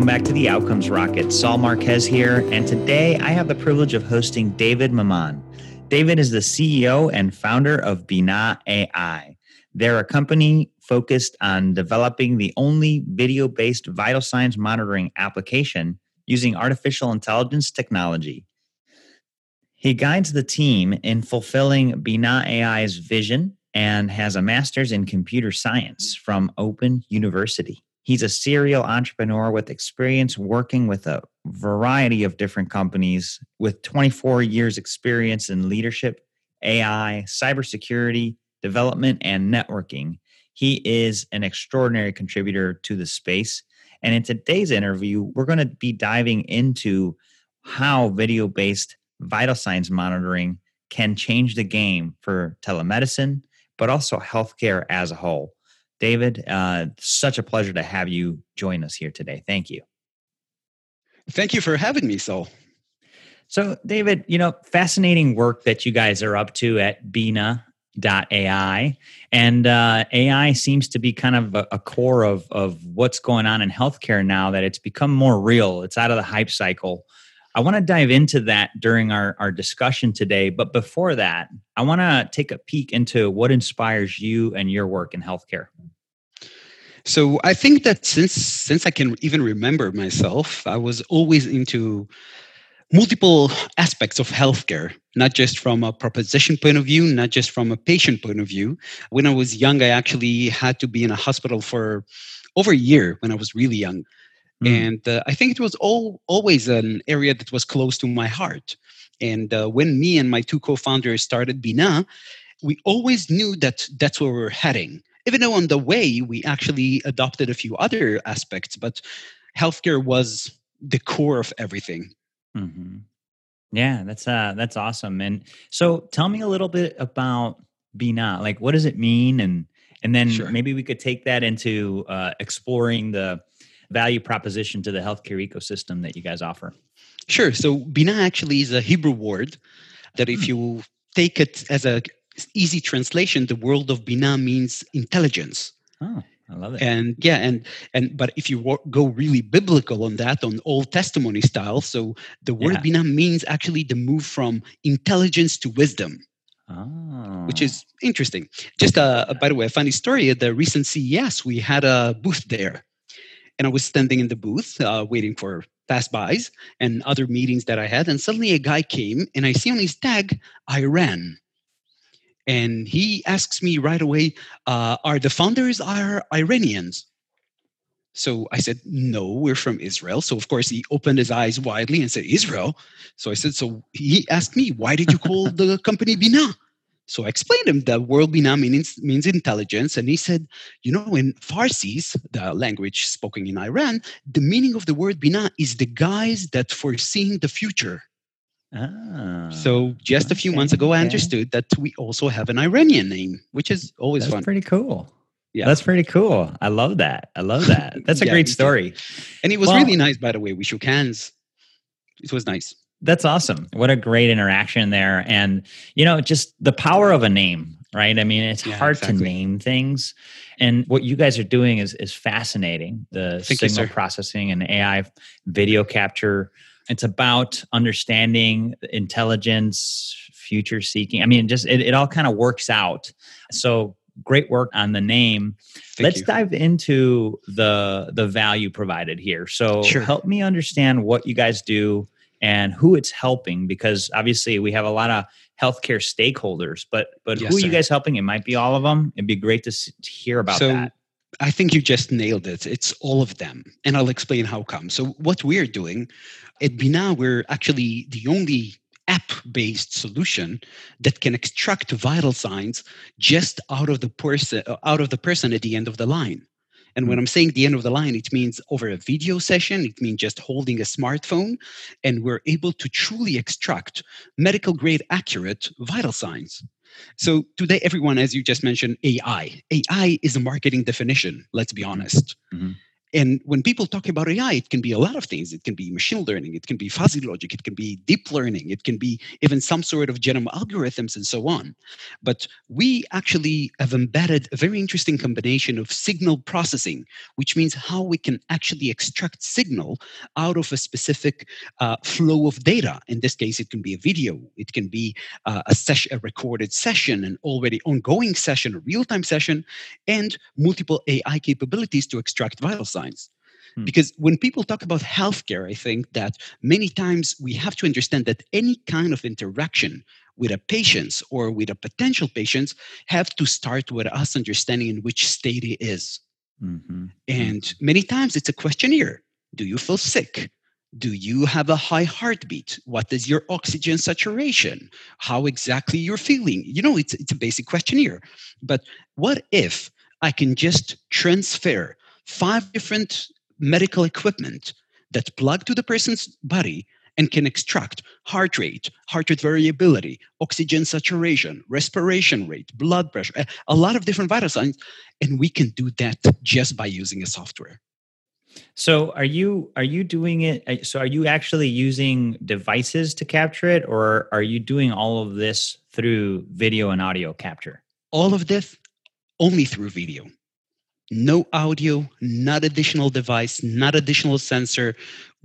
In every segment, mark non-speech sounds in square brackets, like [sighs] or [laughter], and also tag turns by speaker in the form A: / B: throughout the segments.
A: Welcome back to the Outcomes Rocket. Saul Marquez here, and today I have the privilege of hosting David Maman. David is the CEO and founder of Binah AI. They're a company focused on developing the only video based vital signs monitoring application using artificial intelligence technology. He guides the team in fulfilling Binah AI's vision and has a master's in computer science from Open University. He's a serial entrepreneur with experience working with a variety of different companies with 24 years experience in leadership, AI, cybersecurity, development and networking. He is an extraordinary contributor to the space. And in today's interview, we're going to be diving into how video based vital signs monitoring can change the game for telemedicine, but also healthcare as a whole. David, uh, such a pleasure to have you join us here today. Thank you.
B: Thank you for having me, Saul.
A: So, David, you know, fascinating work that you guys are up to at Binah AI. And uh, AI seems to be kind of a, a, core of, of what's going on in healthcare now that it's become more real. It's out of the hype cycle. I want to dive into that during our, our discussion today. But before that, I want to take a peek into what inspires you and your work in healthcare.
B: So I think that since since I can even remember myself, I was always into multiple aspects of healthcare, not just from a proposition point of view, not just from a patient point of view. When I was young, I actually had to be in a hospital for over a year when I was really young. Mm. And uh, I think it was all, always an area that was close to my heart. And uh, when me and my two co founders started Binah, we always knew that that's where we were heading. Even though on the way, we actually adopted a few other aspects, but healthcare was the core of everything.
A: Mm-hmm. Yeah, that's uh that's awesome. And so tell me a little bit about Binah. Like what does it mean and and then sure. maybe we could take that into uh, exploring the value proposition to the healthcare ecosystem that you guys offer.
B: Sure. So Binah actually is a Hebrew word that if hmm. you take it as a easy translation, the world of Binah means intelligence.
A: Oh. I love it.
B: And yeah, and and but if you go really biblical on that, on Old Testimony style, so the word yeah. Binah means actually the move from intelligence to wisdom. Oh. Which is interesting. Just uh, by the way, a funny story. At the recent CES, we had a booth there, and I was standing in the booth uh, waiting for fast buys and other meetings that I had, and suddenly a guy came, and I see on his tag Iran and he asks me right away, uh, "Are the founders are Iranians?" So I said, "No, we're from Israel." So of course he opened his eyes widely and said, "Israel." So I said, "So he asked me, why did you call [laughs] the company Binah?" So I explained to him that word Binah means, means intelligence. And he said, you know, in Farsis, the language spoken in Iran, the meaning of the word Binah is the guys that foreseeing the future. Oh, so just okay, a few months ago, I understood that we also have an Iranian name, which is always
A: That's
B: fun.
A: Pretty cool. Yeah, that's pretty cool. I love that. I love that. That's a [laughs] yeah, great story.
B: And it was well, really nice, by the way. We shook hands. It was nice.
A: That's awesome. What a great interaction there. And, you know, just the power of a name, right? I mean, it's yeah, hard exactly. to name things. And what you guys are doing is is fascinating. The Thank signal you, processing and AI video capture it's about understanding intelligence, future seeking. I mean, just it, it all kind of works out. So great work on the name. Thank Let's you. dive into the the value provided here. So sure. help me understand what you guys do and who it's helping because obviously we have a lot of healthcare stakeholders but but yes, who are you guys helping it might be all of them it'd be great to, to hear about so, that
B: I think you just nailed it. It's all of them. And I'll explain how come. So, what we're doing at Binah, we're actually the only app based solution that can extract vital signs just out of the person out of the person at the end of the line and when hmm. i'm saying the end of the line it means over a video session it means just holding a smartphone and we're able to truly extract medical grade accurate vital signs so today, everyone, as you just mentioned, AI. AI is a marketing definition. Let's be honest. Mm-hmm. And when people talk about AI, it can be a lot of things. It can be machine learning, it can be fuzzy logic, it can be deep learning, it can be even some sort of genome algorithms and so on. But we actually have embedded a very interesting combination of signal processing, which means how we can actually extract signal out of a specific uh, flow of data. In this case, it can be a video, it can be uh, a session, a recorded session, an already ongoing session, a real-time session, and multiple AI capabilities to extract vital signs science. Hmm. Because when people talk about healthcare, I think that many times we have to understand that any kind of interaction with a patient or with a potential patient have to start with us understanding in which state he is. Mm-hmm. And mm-hmm. many times it's a questionnaire. Do you feel sick? Do you have a high heartbeat? What is your oxygen saturation? How exactly you're feeling? You know, it's, it's a basic questionnaire. But what if I can just transfer five different medical equipment that plug to the person's body and can extract heart rate, heart rate variability, oxygen saturation, respiration rate, blood pressure, a lot of different vital signs. And we can do that just by using a software.
A: So are you are you doing it uh, so are you actually using devices to capture it or are you doing all of this through video and audio capture?
B: All of this only through video no audio, not additional device, not additional sensor.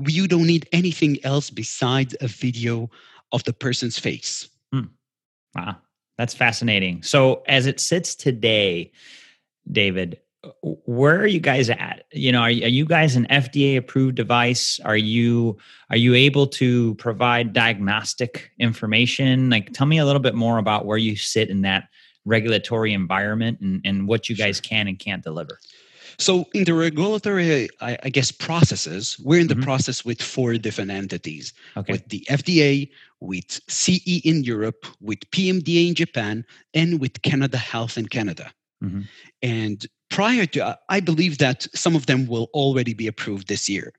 B: You don't need anything else besides a video of the person's face. Hmm.
A: Wow, that's fascinating. So, as it sits today, David, where are you guys at? You know, are, are you guys an FDA approved device? Are you are you able to provide diagnostic information? Like, tell me a little bit more about where you sit in that regulatory environment and, and what you guys can and can't deliver?
B: So, in the regulatory, I, I guess, processes, we're in the mm-hmm. process with four different entities okay. with the FDA, with CE in Europe, with PMDA in Japan, and with Canada Health in Canada. Mm-hmm. And prior to, I believe that some of them will already be approved this year.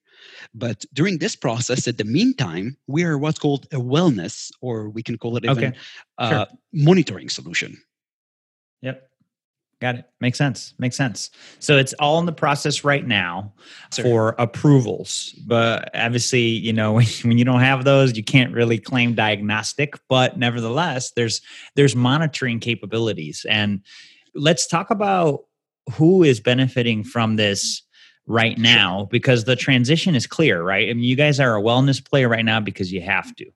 B: But during this process, at the meantime, we are what's called a wellness, or we can call it even okay. uh, sure. monitoring solution.
A: Yep. Got it. Makes sense. Makes sense. So it's all in the process right now for approvals. But obviously, you know, when, [laughs] when you don't have those, you can't really claim diagnostic. But nevertheless, there's there's monitoring capabilities. And let's talk about who is benefiting from this right now because the transition is clear, right? I mean, you guys are a wellness player right now because you have to.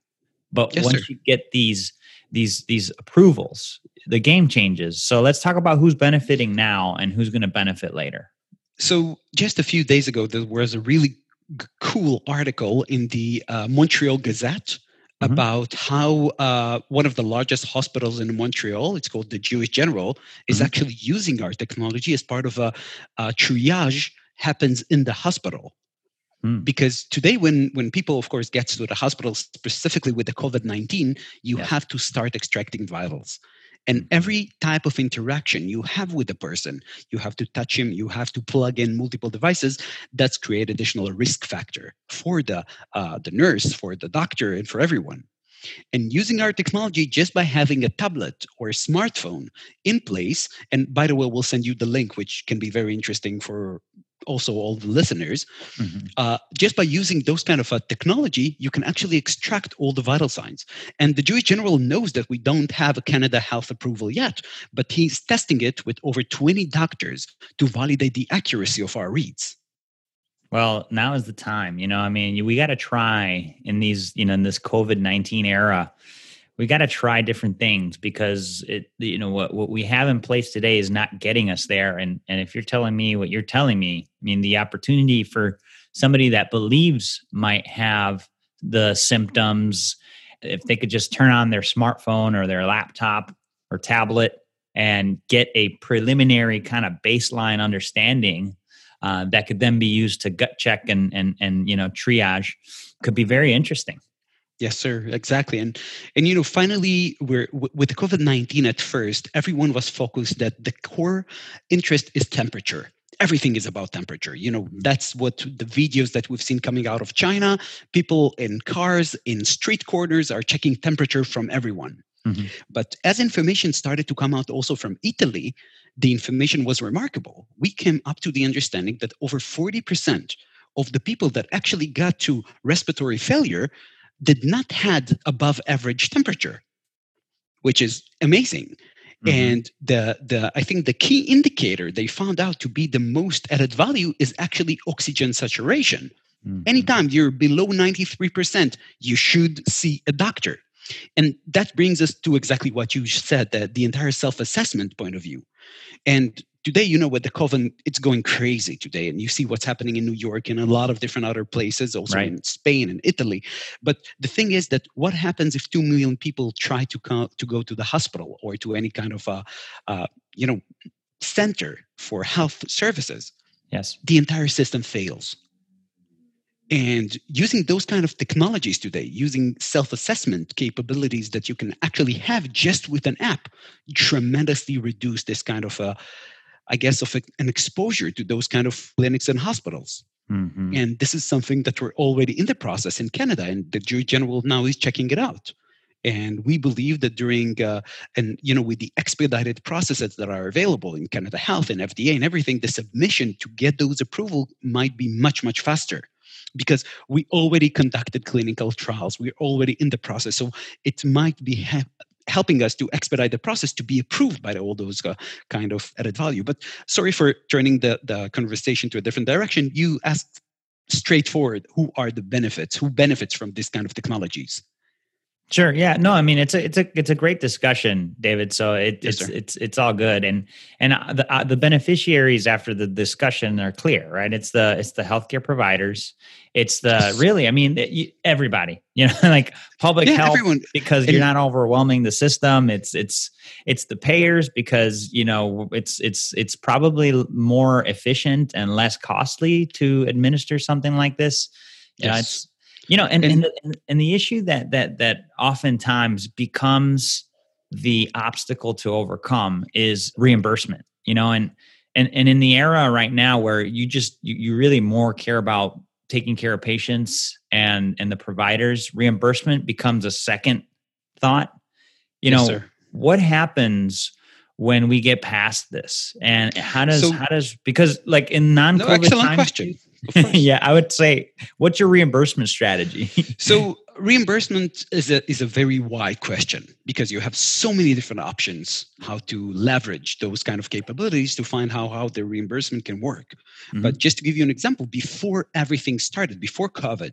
A: But yes, once sir. you get these these these approvals the game changes so let's talk about who's benefiting now and who's going to benefit later
B: so just a few days ago there was a really g- cool article in the uh, montreal gazette mm-hmm. about how uh, one of the largest hospitals in montreal it's called the jewish general is mm-hmm. actually using our technology as part of a, a triage happens in the hospital Mm. Because today, when when people, of course, get to the hospital specifically with the COVID nineteen, you yeah. have to start extracting vitals. And mm. every type of interaction you have with the person, you have to touch him, you have to plug in multiple devices. That's create additional risk factor for the uh, the nurse, for the doctor, and for everyone. And using our technology just by having a tablet or a smartphone in place, and by the way, we'll send you the link, which can be very interesting for also all the listeners mm-hmm. uh, just by using those kind of uh, technology you can actually extract all the vital signs and the jewish general knows that we don't have a canada health approval yet but he's testing it with over 20 doctors to validate the accuracy of our reads
A: well now is the time you know i mean we got to try in these you know in this covid-19 era we got to try different things because it you know what what we have in place today is not getting us there. And and if you're telling me what you're telling me i mean the opportunity for somebody that believes might have the symptoms if they could just turn on their smartphone or their laptop or tablet and get a preliminary kind of baseline understanding uh, that could then be used to gut check and and and you know triage could be very interesting
B: Yes, sir. Exactly. And and you know, finally, we're with the COVID nineteen. At first, everyone was focused that the core interest is temperature. Everything is about temperature. You know, that's what the videos that we've seen coming out of China. People in cars, in street corners, are checking temperature from everyone. Mm-hmm. But as information started to come out also from Italy, the information was remarkable. We came up to the understanding that over 40% of the people that actually got to respiratory failure did not had above average temperature, which is amazing. Mm-hmm. And the the I think the key indicator they found out to be the most added value is actually oxygen saturation. Mm-hmm. Anytime you're below 93%, you should see a doctor. And that brings us to exactly what you said, that the entire self-assessment point of view. And today you know with the covid it's going crazy today and you see what's happening in new york and a lot of different other places also right. in spain and italy. But the thing is that what happens if 2 million people try to come to go to the hospital or to any kind of a, uh, you know center for health services
A: yes.
B: the entire system fails. And using those kind of technologies today using self-assessment capabilities that you can actually have just with an app tremendously reduce this kind of a I guess, of a, an exposure to those kind of clinics and hospitals. Mm-hmm. And this is something that we're already in the process in Canada, and the Jewish General now is checking it out. And we believe that during, uh, and you know, with the expedited processes that are available in Canada Health and FDA and everything, the submission to get those approval might be much, much faster because we already conducted clinical trials. We're already in the process. So it might be ha- helping us to expedite the process to be approved by all those uh, kind of added value. But sorry for turning the, the conversation to a different direction. You asked straightforward who are the benefits, who benefits from this kind of technologies.
A: Sure. Yeah. No. I mean, it's a it's a it's a great discussion, David. So it, yes, it's sir. it's it's all good, and and uh, the uh, the beneficiaries after the discussion are clear, right? It's the it's the healthcare providers. It's the really, I mean, everybody. [laughs] You know, like public yeah, health everyone. because you're not overwhelming the system. It's it's it's the payers because you know it's it's it's probably more efficient and less costly to administer something like this. Yes. You know, it's you know and and, and, and the issue that that that oftentimes becomes the obstacle to overcome is reimbursement you know and and and in the era right now where you just you, you really more care about taking care of patients and and the providers reimbursement becomes a second thought. You know yes, what happens when we get past this? And how does so, how does because like in non-covid no, excellent times, question [laughs] yeah, I would say, what's your reimbursement strategy? [laughs]
B: so reimbursement is a is a very wide question because you have so many different options how to leverage those kind of capabilities to find how how the reimbursement can work. Mm-hmm. But just to give you an example, before everything started, before COVID,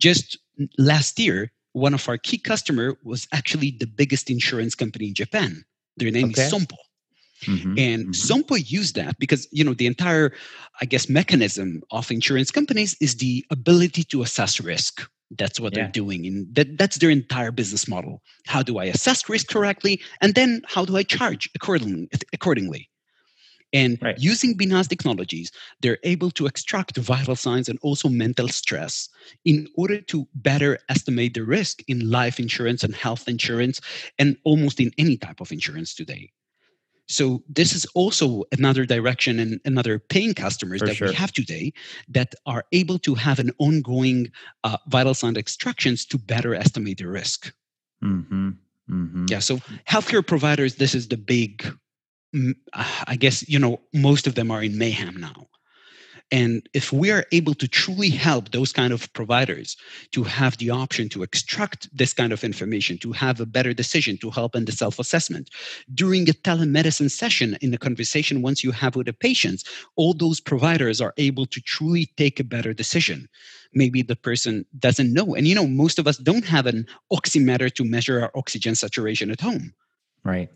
B: just last year, one of our key customer was actually the biggest insurance company in Japan. Their name okay. is Sompo. Mm-hmm, and mm-hmm. Sompo used that because you know the entire, I guess, mechanism of insurance companies is the ability to assess risk. That's what yeah. they're doing, and that, that's their entire business model. How do I assess risk correctly, and then how do I charge accordingly? Accordingly, and right. using Binah's technologies, they're able to extract vital signs and also mental stress in order to better estimate the risk in life insurance and health insurance, and almost in any type of insurance today. So this is also another direction and another paying customers For that sure. we have today that are able to have an ongoing uh, vital sign extractions to better estimate the risk. Mm-hmm. Mm-hmm. Yeah. So healthcare providers, this is the big. Mm, I guess you know most of them are in mayhem now. And if we are able to truly help those kind of providers to have the option to extract this kind of information, to have a better decision, to help in the self assessment, during a telemedicine session, in a conversation once you have with the patients, all those providers are able to truly take a better decision. Maybe the person doesn't know. And you know, most of us don't have an oximeter to measure our oxygen saturation at home.
A: Right.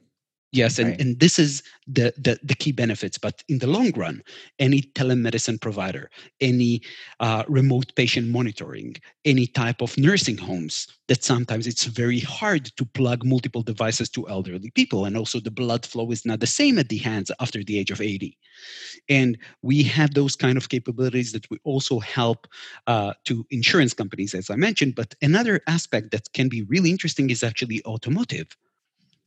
B: Yes, and, right. and this is the, the, the key benefits. But in the long run, any telemedicine provider, any uh, remote patient monitoring, any type of nursing homes, that sometimes it's very hard to plug multiple devices to elderly people, and also the blood flow is not the same at the hands after the age of 80. And we have those kind of capabilities that we also help uh, to insurance companies, as I mentioned. But another aspect that can be really interesting is actually automotive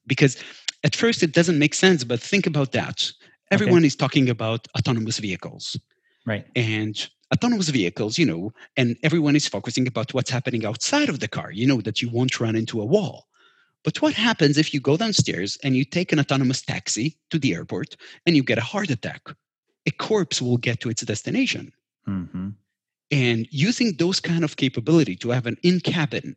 B: because at first it doesn't make sense, but think about that. Everyone okay. is talking about autonomous vehicles.
A: Right.
B: And autonomous vehicles, you know, and everyone is focusing about what's happening outside of the car, you know, that you won't run into a wall. But what happens if you go downstairs and you take an autonomous taxi to the airport and you get a heart attack? A corpse will get to its destination. Mm-hmm. And using those kind of capability to have an in-cabin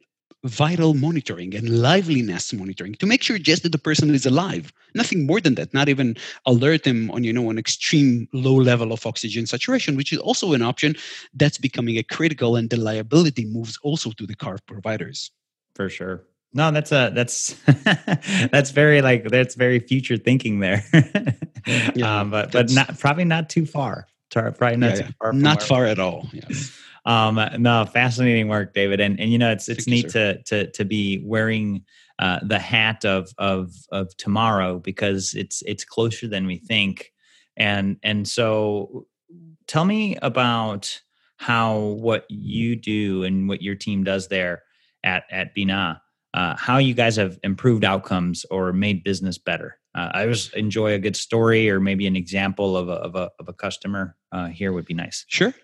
B: vital monitoring and liveliness monitoring to make sure just that the person is alive. Nothing more than that not even alert them on you know an extreme low level of oxygen saturation which is also an option that's becoming a critical and the liability moves also to the car providers.
A: For sure. No that's a that's [laughs] that's very like that's very future thinking there. [laughs] Yeah, um, but but not probably not too far. Probably not yeah, too
B: far not far at all yes
A: um, no, fascinating work, David. And and you know, it's it's Thank neat you, to to to be wearing uh, the hat of of of tomorrow because it's it's closer than we think. And and so, tell me about how what you do and what your team does there at at Binah. Uh, how you guys have improved outcomes or made business better. Uh, I always enjoy a good story or maybe an example of a, of a, of a customer uh, here would be nice.
B: Sure.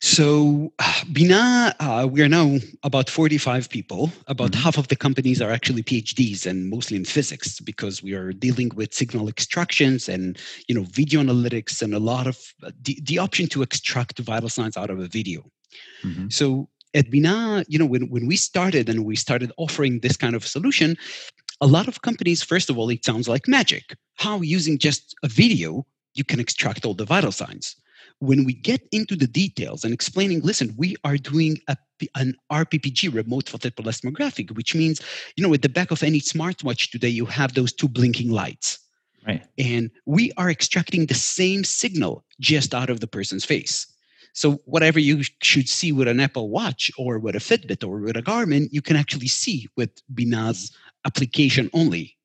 B: So, [sighs] Binah, uh, we are now about 45 people. About mm-hmm. half of the companies are actually PhDs and mostly in physics because we are dealing with signal extractions and you know video analytics and a lot of uh, the, the option to extract vital signs out of a video. Mm-hmm. So at Binah, you know, when, when we started and we started offering this kind of solution, a lot of companies, first of all, it sounds like magic. How using just a video you can extract all the vital signs when we get into the details and explaining, listen, we are doing a, an RPPG, remote photoplethysmographic, which means, you know, at the back of any smartwatch today, you have those two blinking lights.
A: Right.
B: And we are extracting the same signal just out of the person's face. So whatever you should see with an Apple Watch or with a Fitbit or with a Garmin, you can actually see with Binah's application only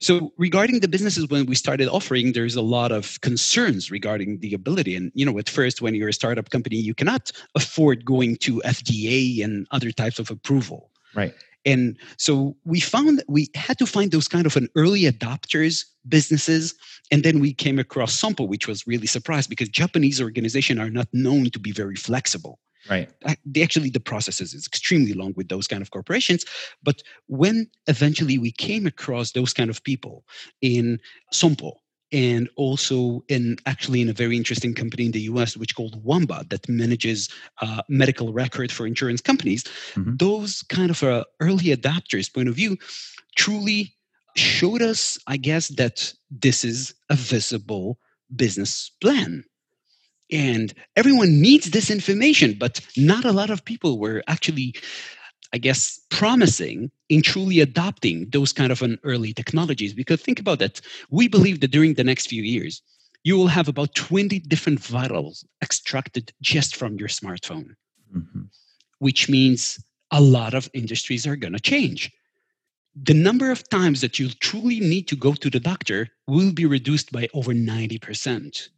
B: so regarding the businesses, when we started offering, there's a lot of concerns regarding the ability. And you know, at first, when you're a startup company, you cannot afford going to FDA and other types of approval.
A: Right.
B: And so we found that we had to find those kind of an early adopters businesses. And then we came across Sompo, which was really surprised because Japanese organizations are not known to be very flexible.
A: Right.
B: Actually, the process is extremely long with those kind of corporations. But when eventually we came across those kind of people in Sompo, and also in actually in a very interesting company in the US, which called Wamba, that manages uh, medical record for insurance companies. Mm-hmm. Those kind of uh, early adapters point of view truly showed us, I guess, that this is a visible business plan and everyone needs this information but not a lot of people were actually i guess promising in truly adopting those kind of an early technologies. Because think about that. We believe that during the next few years you will have about 20 different vitals extracted just from your smartphone mm-hmm. which means a lot of industries are going to change. The number of times that you truly need to go to the doctor will be reduced by over 90%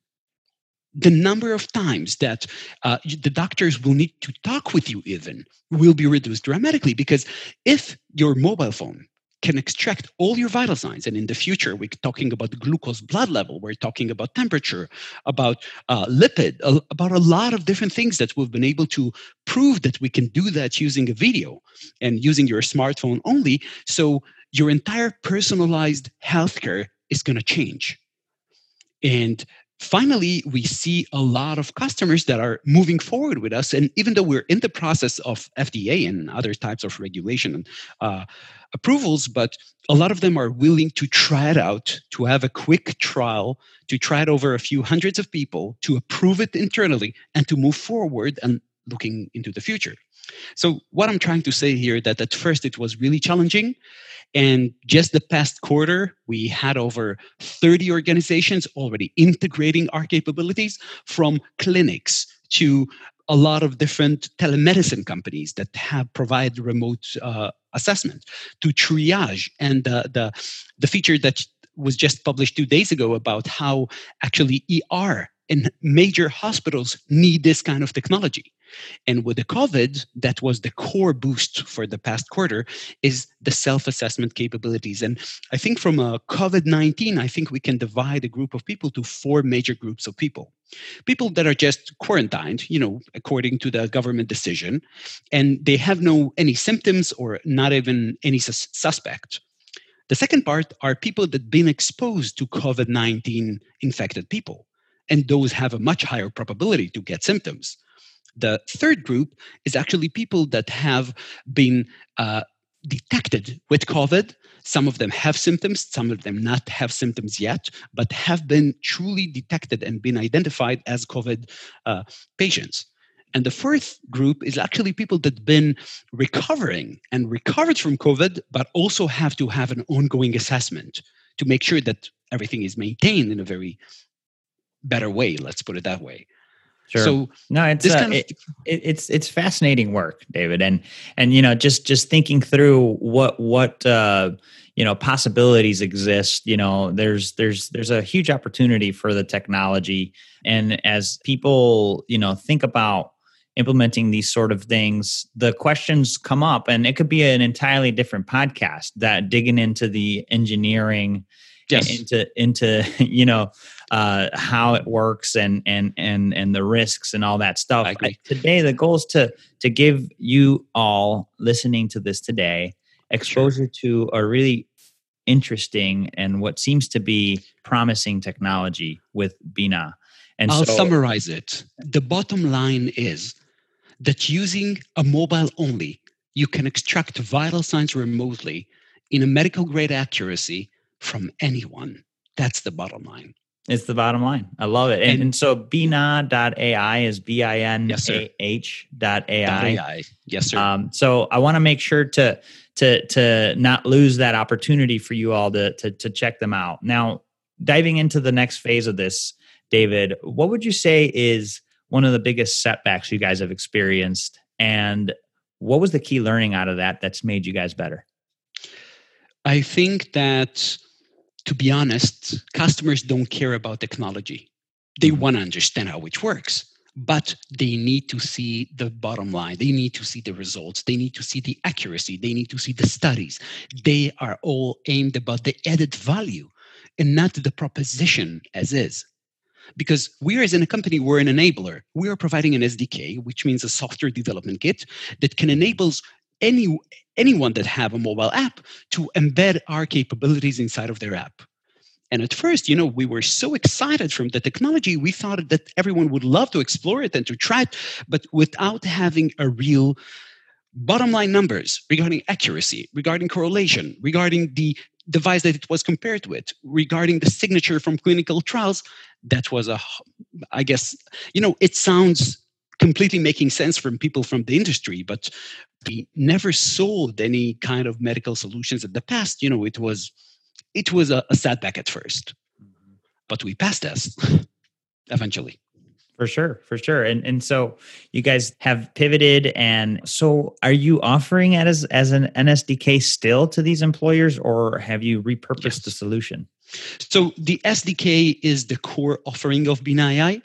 B: the number of times that uh, the doctors will need to talk with you even will be reduced dramatically because if your mobile phone can extract all your vital signs and in the future we're talking about glucose blood level we're talking about temperature about uh, lipid about a lot of different things that we've been able to prove that we can do that using a video and using your smartphone only. So your entire personalized healthcare is going to change. And finally, we see a lot of customers that are moving forward with us. And even though we're in the process of FDA and other types of regulation and uh, approvals, but a lot of them are willing to try it out, to have a quick trial, to try it over a few hundreds of people, to approve it internally, and to move forward and looking into the future. So, what I'm trying to say here that at first it was really challenging, and just the past quarter, we had over 30 organizations already integrating our capabilities from clinics to a lot of different telemedicine companies that have provide remote uh, assessment to triage and uh, the the feature that was just published two days ago about how actually ER and major hospitals need this kind of technology And with the COVID, that was the core boost for the past quarter is the self-assessment capabilities. And I think from a COVID-19, I think we can divide a group of people to four major groups of people. People that are just quarantined, you know, according to the government decision, and they have no any symptoms or not even any sus- suspect. The second part are people that been exposed to COVID 19 infected people, and those have a much higher probability to get symptoms. The third group is actually people that have been uh, detected with COVID. Some of them have symptoms, some of them not have symptoms yet, but have been truly detected and been identified as COVID uh, patients. And the fourth group is actually people that've been recovering and recovered from COVID, but also have to have an ongoing assessment to make sure that everything is maintained in a very better way. Let's put it that way.
A: Sure. So no, it's uh, kind of, it, it, it's it's fascinating work, David, and and you know just just thinking through what what uh, you know possibilities exist. You know, there's there's there's a huge opportunity for the technology, and as people you know think about implementing these sort of things, the questions come up, and it could be an entirely different podcast that digging into the engineering, yes. into into [laughs] you know uh, how it works and and and and the risks and all that stuff. I, today, the goal is to to give you all listening to this today exposure sure. to a really interesting and what seems to be promising technology with Binah.
B: And I'll so, summarize it. The bottom line is that using a mobile only, you can extract vital signs remotely in a medical grade accuracy from anyone. That's the bottom line.
A: It's the bottom line. I love it. And, and, and so binah.ai is B I N A H dot AI.
B: Yes, sir. Um,
A: so I want to make sure to to to not lose that opportunity for you all to, to to check them out. Now, diving into the next phase of this, David, what would you say is one of the biggest setbacks you guys have experienced and what was the key learning out of that that's made you guys better
B: i think that to be honest customers don't care about technology. They mm-hmm. want to understand how it works but they need to see the bottom line. They need to see the results. They need to see the accuracy. They need to see the studies. They are all aimed about the added value and not the proposition as is. Because we are as in a company we're an enabler. We are providing an sdk which means a software development kit that can enable any anyone that have a mobile app to embed our capabilities inside of their app. And at first you know we were so excited from the technology we thought that everyone would love to explore it and to try it but without having a real bottom line numbers regarding accuracy regarding correlation regarding the device that it was compared with regarding the signature from clinical trials that was a i guess you know it sounds completely making sense from people from the industry but we never sold any kind of medical solutions in the past you know it was it was a, a setback at first mm-hmm. but we passed this [laughs] eventually
A: for sure, for sure. And and so you guys have pivoted and so are you offering it as as an NSDK still to these employers or have you repurposed yes. the solution?
B: So the SDK is the core offering of Binah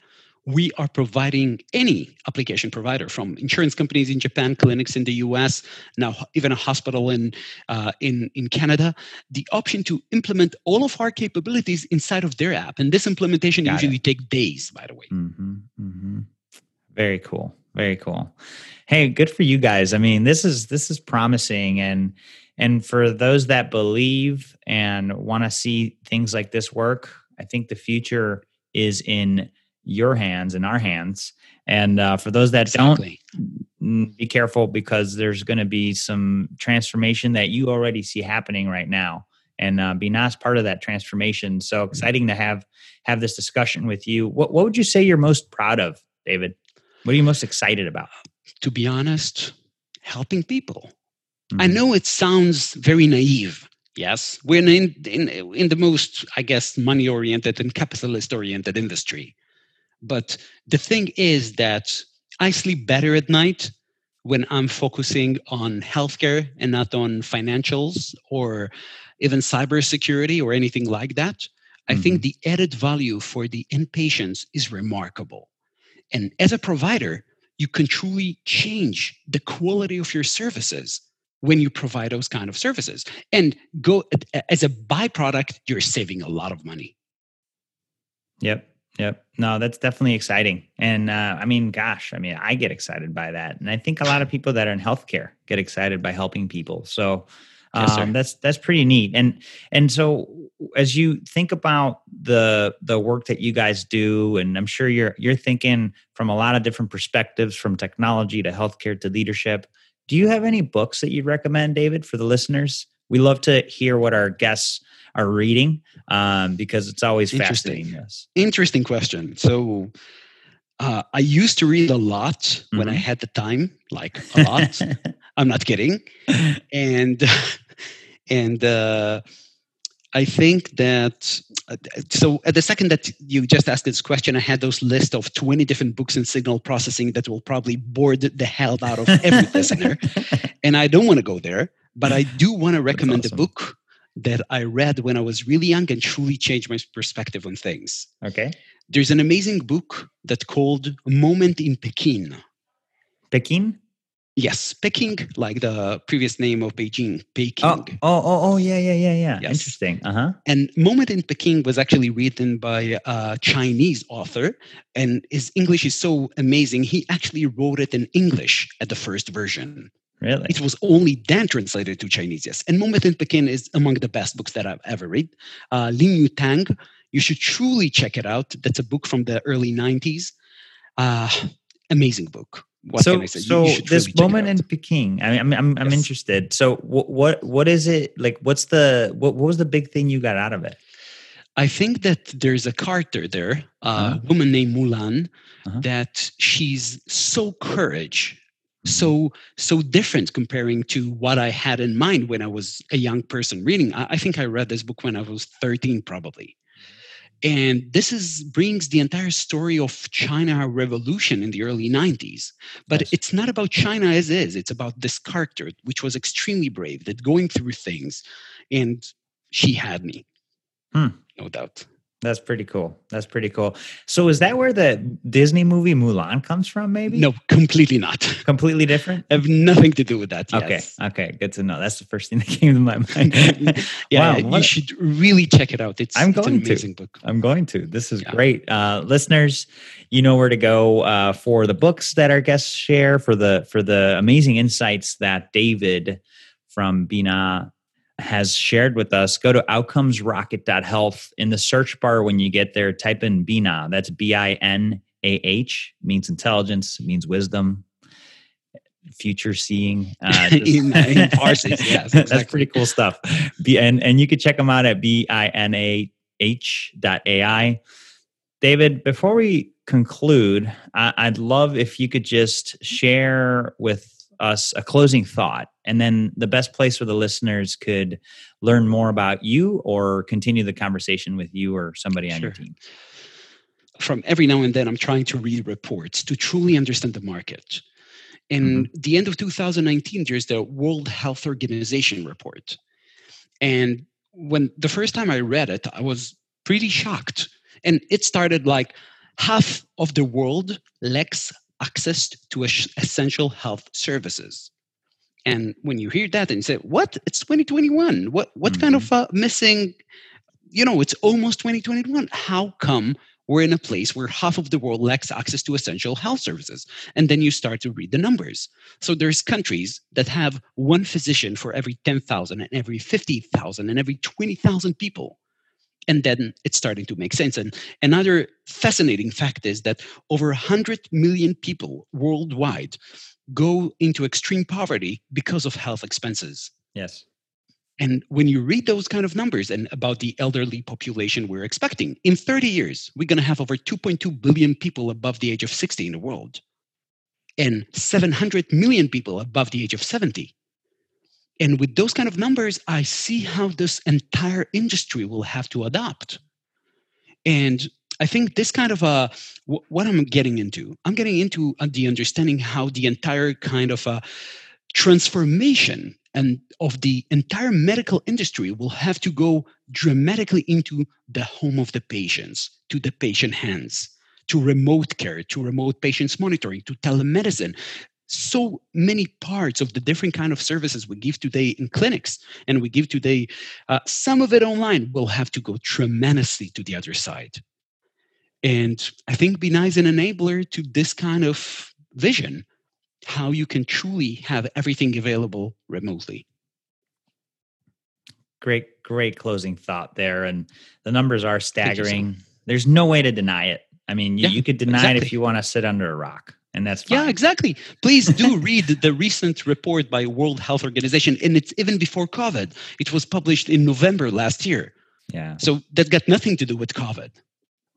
B: we are providing any application provider from insurance companies in Japan, clinics in the US, now even a hospital in, uh, in, in Canada, the option to implement all of our capabilities inside of their app. And this implementation Got usually takes days, by the way.
A: Mm-hmm, mm-hmm. Very cool. Very cool. Hey, good for you guys. I mean, this is this is promising and and for those that believe and want to see things like this work, I think the future is in your hands and our hands. And uh, for those that exactly. don't, be careful because there's going to be some transformation that you already see happening right now. And uh, nice part of that transformation. So mm-hmm. exciting to have have this discussion with you. What what would you say you're most proud of, David? What are you most excited about?
B: To be honest, helping people. Mm-hmm. I know it sounds very naive, Yes, we're in, in in the most, I guess, money oriented and capitalist oriented industry. But the thing is that I sleep better at night when I'm focusing on healthcare and not on financials or even cybersecurity or anything like that. Mm-hmm. I think mm-hmm. the added value for the inpatients is remarkable. And as a provider, you can truly change the quality of your services when you provide those kind of services and go as a byproduct you're saving a lot of money
A: yep yep. No that's definitely exciting. And uh, i mean gosh i mean i get excited by that. And i think a lot of people that are in healthcare get excited by helping people. So yes, um, that's that's pretty neat. And and so as you think about the the work that you guys do and i'm sure you're you're thinking from a lot of different perspectives from technology to healthcare to leadership do you have any books that you'd recommend, David, for the listeners? We love to hear what our guests are reading um, because it's always fascinating. Yes.
B: Interesting question. So, uh, I used to read a lot mm-hmm. when I mm-hmm. had the time, like a lot. [laughs] I'm not kidding, and and uh, I think that uh, so at the second that you just asked this question, I had those list of 20 different books in signal processing that will probably bore the hell out of every listener. [laughs] And I don't want to go there, but I do want to recommend awesome. a book that I read when I was really young and truly changed my perspective on things.
A: Okay.
B: There's an amazing book that's called Moment in Peking.
A: Peking?
B: Yes, Peking, like the previous name of Beijing, Peking.
A: Oh, oh, oh, oh yeah, yeah, yeah, yeah. Yes. Interesting. Uh huh.
B: And Moment in Peking was actually written by a Chinese author, and his English is so amazing. He actually wrote it in English at the first version.
A: Really?
B: It was only then translated to Chinese, yes. And Moment in Peking is among the best books that I've ever read. Uh, Lin Yutang, you should truly check it out. That's a book from the early 90s. Uh, amazing book
A: what so, So this moment in Peking, I mean, I'm I'm, I'm yes. interested. So what what what is it like? What's the what, what was the big thing you got out of it?
B: I think that there's a character there, a uh-huh. woman named Mulan, uh-huh. that she's so courage. So so different comparing to what I had in mind when I was a young person reading. I, I think I read this book when I was 13, probably and this is brings the entire story of china revolution in the early 90s but yes. it's not about china as is it's about this character which was extremely brave that going through things and she had me hmm. no doubt
A: that's pretty cool. That's pretty cool. So is that where the Disney movie Mulan comes from maybe?
B: No, completely not.
A: Completely different? [laughs]
B: I have nothing to do with that.
A: Yes. Okay. Okay, good to know. That's the first thing that [laughs] came to my mind. [laughs]
B: yeah, wow, you should really check it out. It's,
A: I'm going
B: it's an amazing
A: to.
B: book.
A: I'm going to. This is yeah. great. Uh, listeners, you know where to go uh, for the books that our guests share, for the for the amazing insights that David from Binah has shared with us, go to outcomesrocket.health. In the search bar, when you get there, type in BINAH. That's B I N A H, means intelligence, means wisdom, future seeing. Uh, [laughs] in, [laughs] in yes, exactly. That's pretty cool stuff. B, and, and you can check them out at B I N A H dot AI. David, before we conclude, I, I'd love if you could just share with us a closing thought. And then the best place where the listeners could learn more about you or continue the conversation with you or somebody on sure. your team.
B: From every now and then i'm trying to read reports to truly understand the market. In mm-hmm. the end of 2019 there's the world health organization report. And when the first time i read it i was pretty shocked. And it started like half of the world lacks access to essential health services and when you hear that and you say, "What? It's 2021. What? What mm-hmm. kind of uh, missing? You know, it's almost 2021. How come we're in a place where half of the world lacks access to essential health services?" And then you start to read the numbers. So there's countries that have one physician for every 10,000 and every 50,000 and every 20,000 people and then it's starting to make sense. And another fascinating fact is that over 100 million people worldwide go into extreme poverty because of health expenses.
A: Yes.
B: And when you read those kind of numbers and about the elderly population we're expecting, in 30 years, we're going to have over 2.2 billion people above the age of 60 in the world and 700 million people above the age of 70. And with those kind of numbers, I see how this entire industry will have to adapt. And I think this kind of uh, w- what I'm getting into, I'm getting into uh, the understanding how the entire kind of uh, transformation and of the entire medical industry will have to go dramatically into the home of the patients, to the patient hands, to remote care, to remote patients monitoring, to telemedicine so many parts of the different kind of services we give today in clinics and we give today uh, some of it online will have to go tremendously to the other side. And i think be nice an enabler to this kind of vision how you can truly have everything available remotely.
A: Great great closing thought there and the numbers are staggering. there's no way to deny it. I mean you, yeah, you could deny exactly. it if you want to sit under a rock and that's fine.
B: yeah exactly. Please do [laughs] read the recent report by world health organization and it's even before covid. It was published in november last year.
A: Yeah.
B: So that got nothing to do with covid.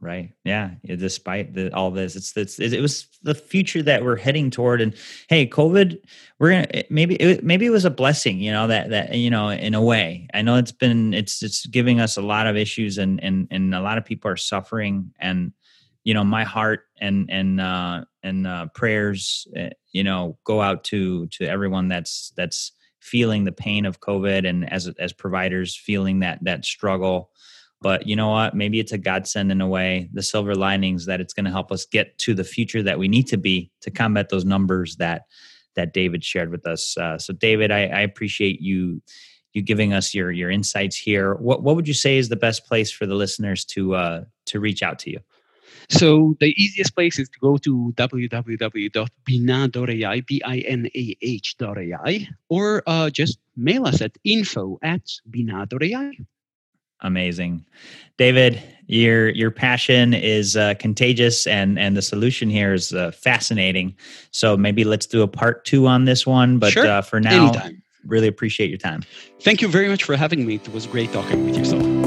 A: Right. Yeah, despite the, all this it's, it's it was the future that we're heading toward. And hey covid we're gonna maybe it, maybe it was a blessing you know that that you know in a way. I know it's been it's it's giving us a lot of issues and and and a lot of people are suffering. And you know my heart and and uh and uh prayers uh, you know go out to to everyone that's that's feeling the pain of covid and as as providers feeling that that struggle. But you know what? Maybe it's a godsend in a way the silver linings that it's going to help us get to the future that we need to be to combat those numbers that that david shared with us. Uh, so david I, I appreciate you you giving us your your insights here. What what would you say is the best place for the listeners to uh to reach out to you
B: so the easiest place is to go to www.binah.ai, B-I-N-A-H.ai, or uh, just mail us at info at binah.ai.
A: Amazing, David. Your your passion is uh, contagious, and and the solution here is uh, fascinating. So maybe let's do a part two on this one. But
B: sure.
A: uh, for now,
B: Anytime.
A: really appreciate your time.
B: Thank you very much for having me. It was great talking with yourself.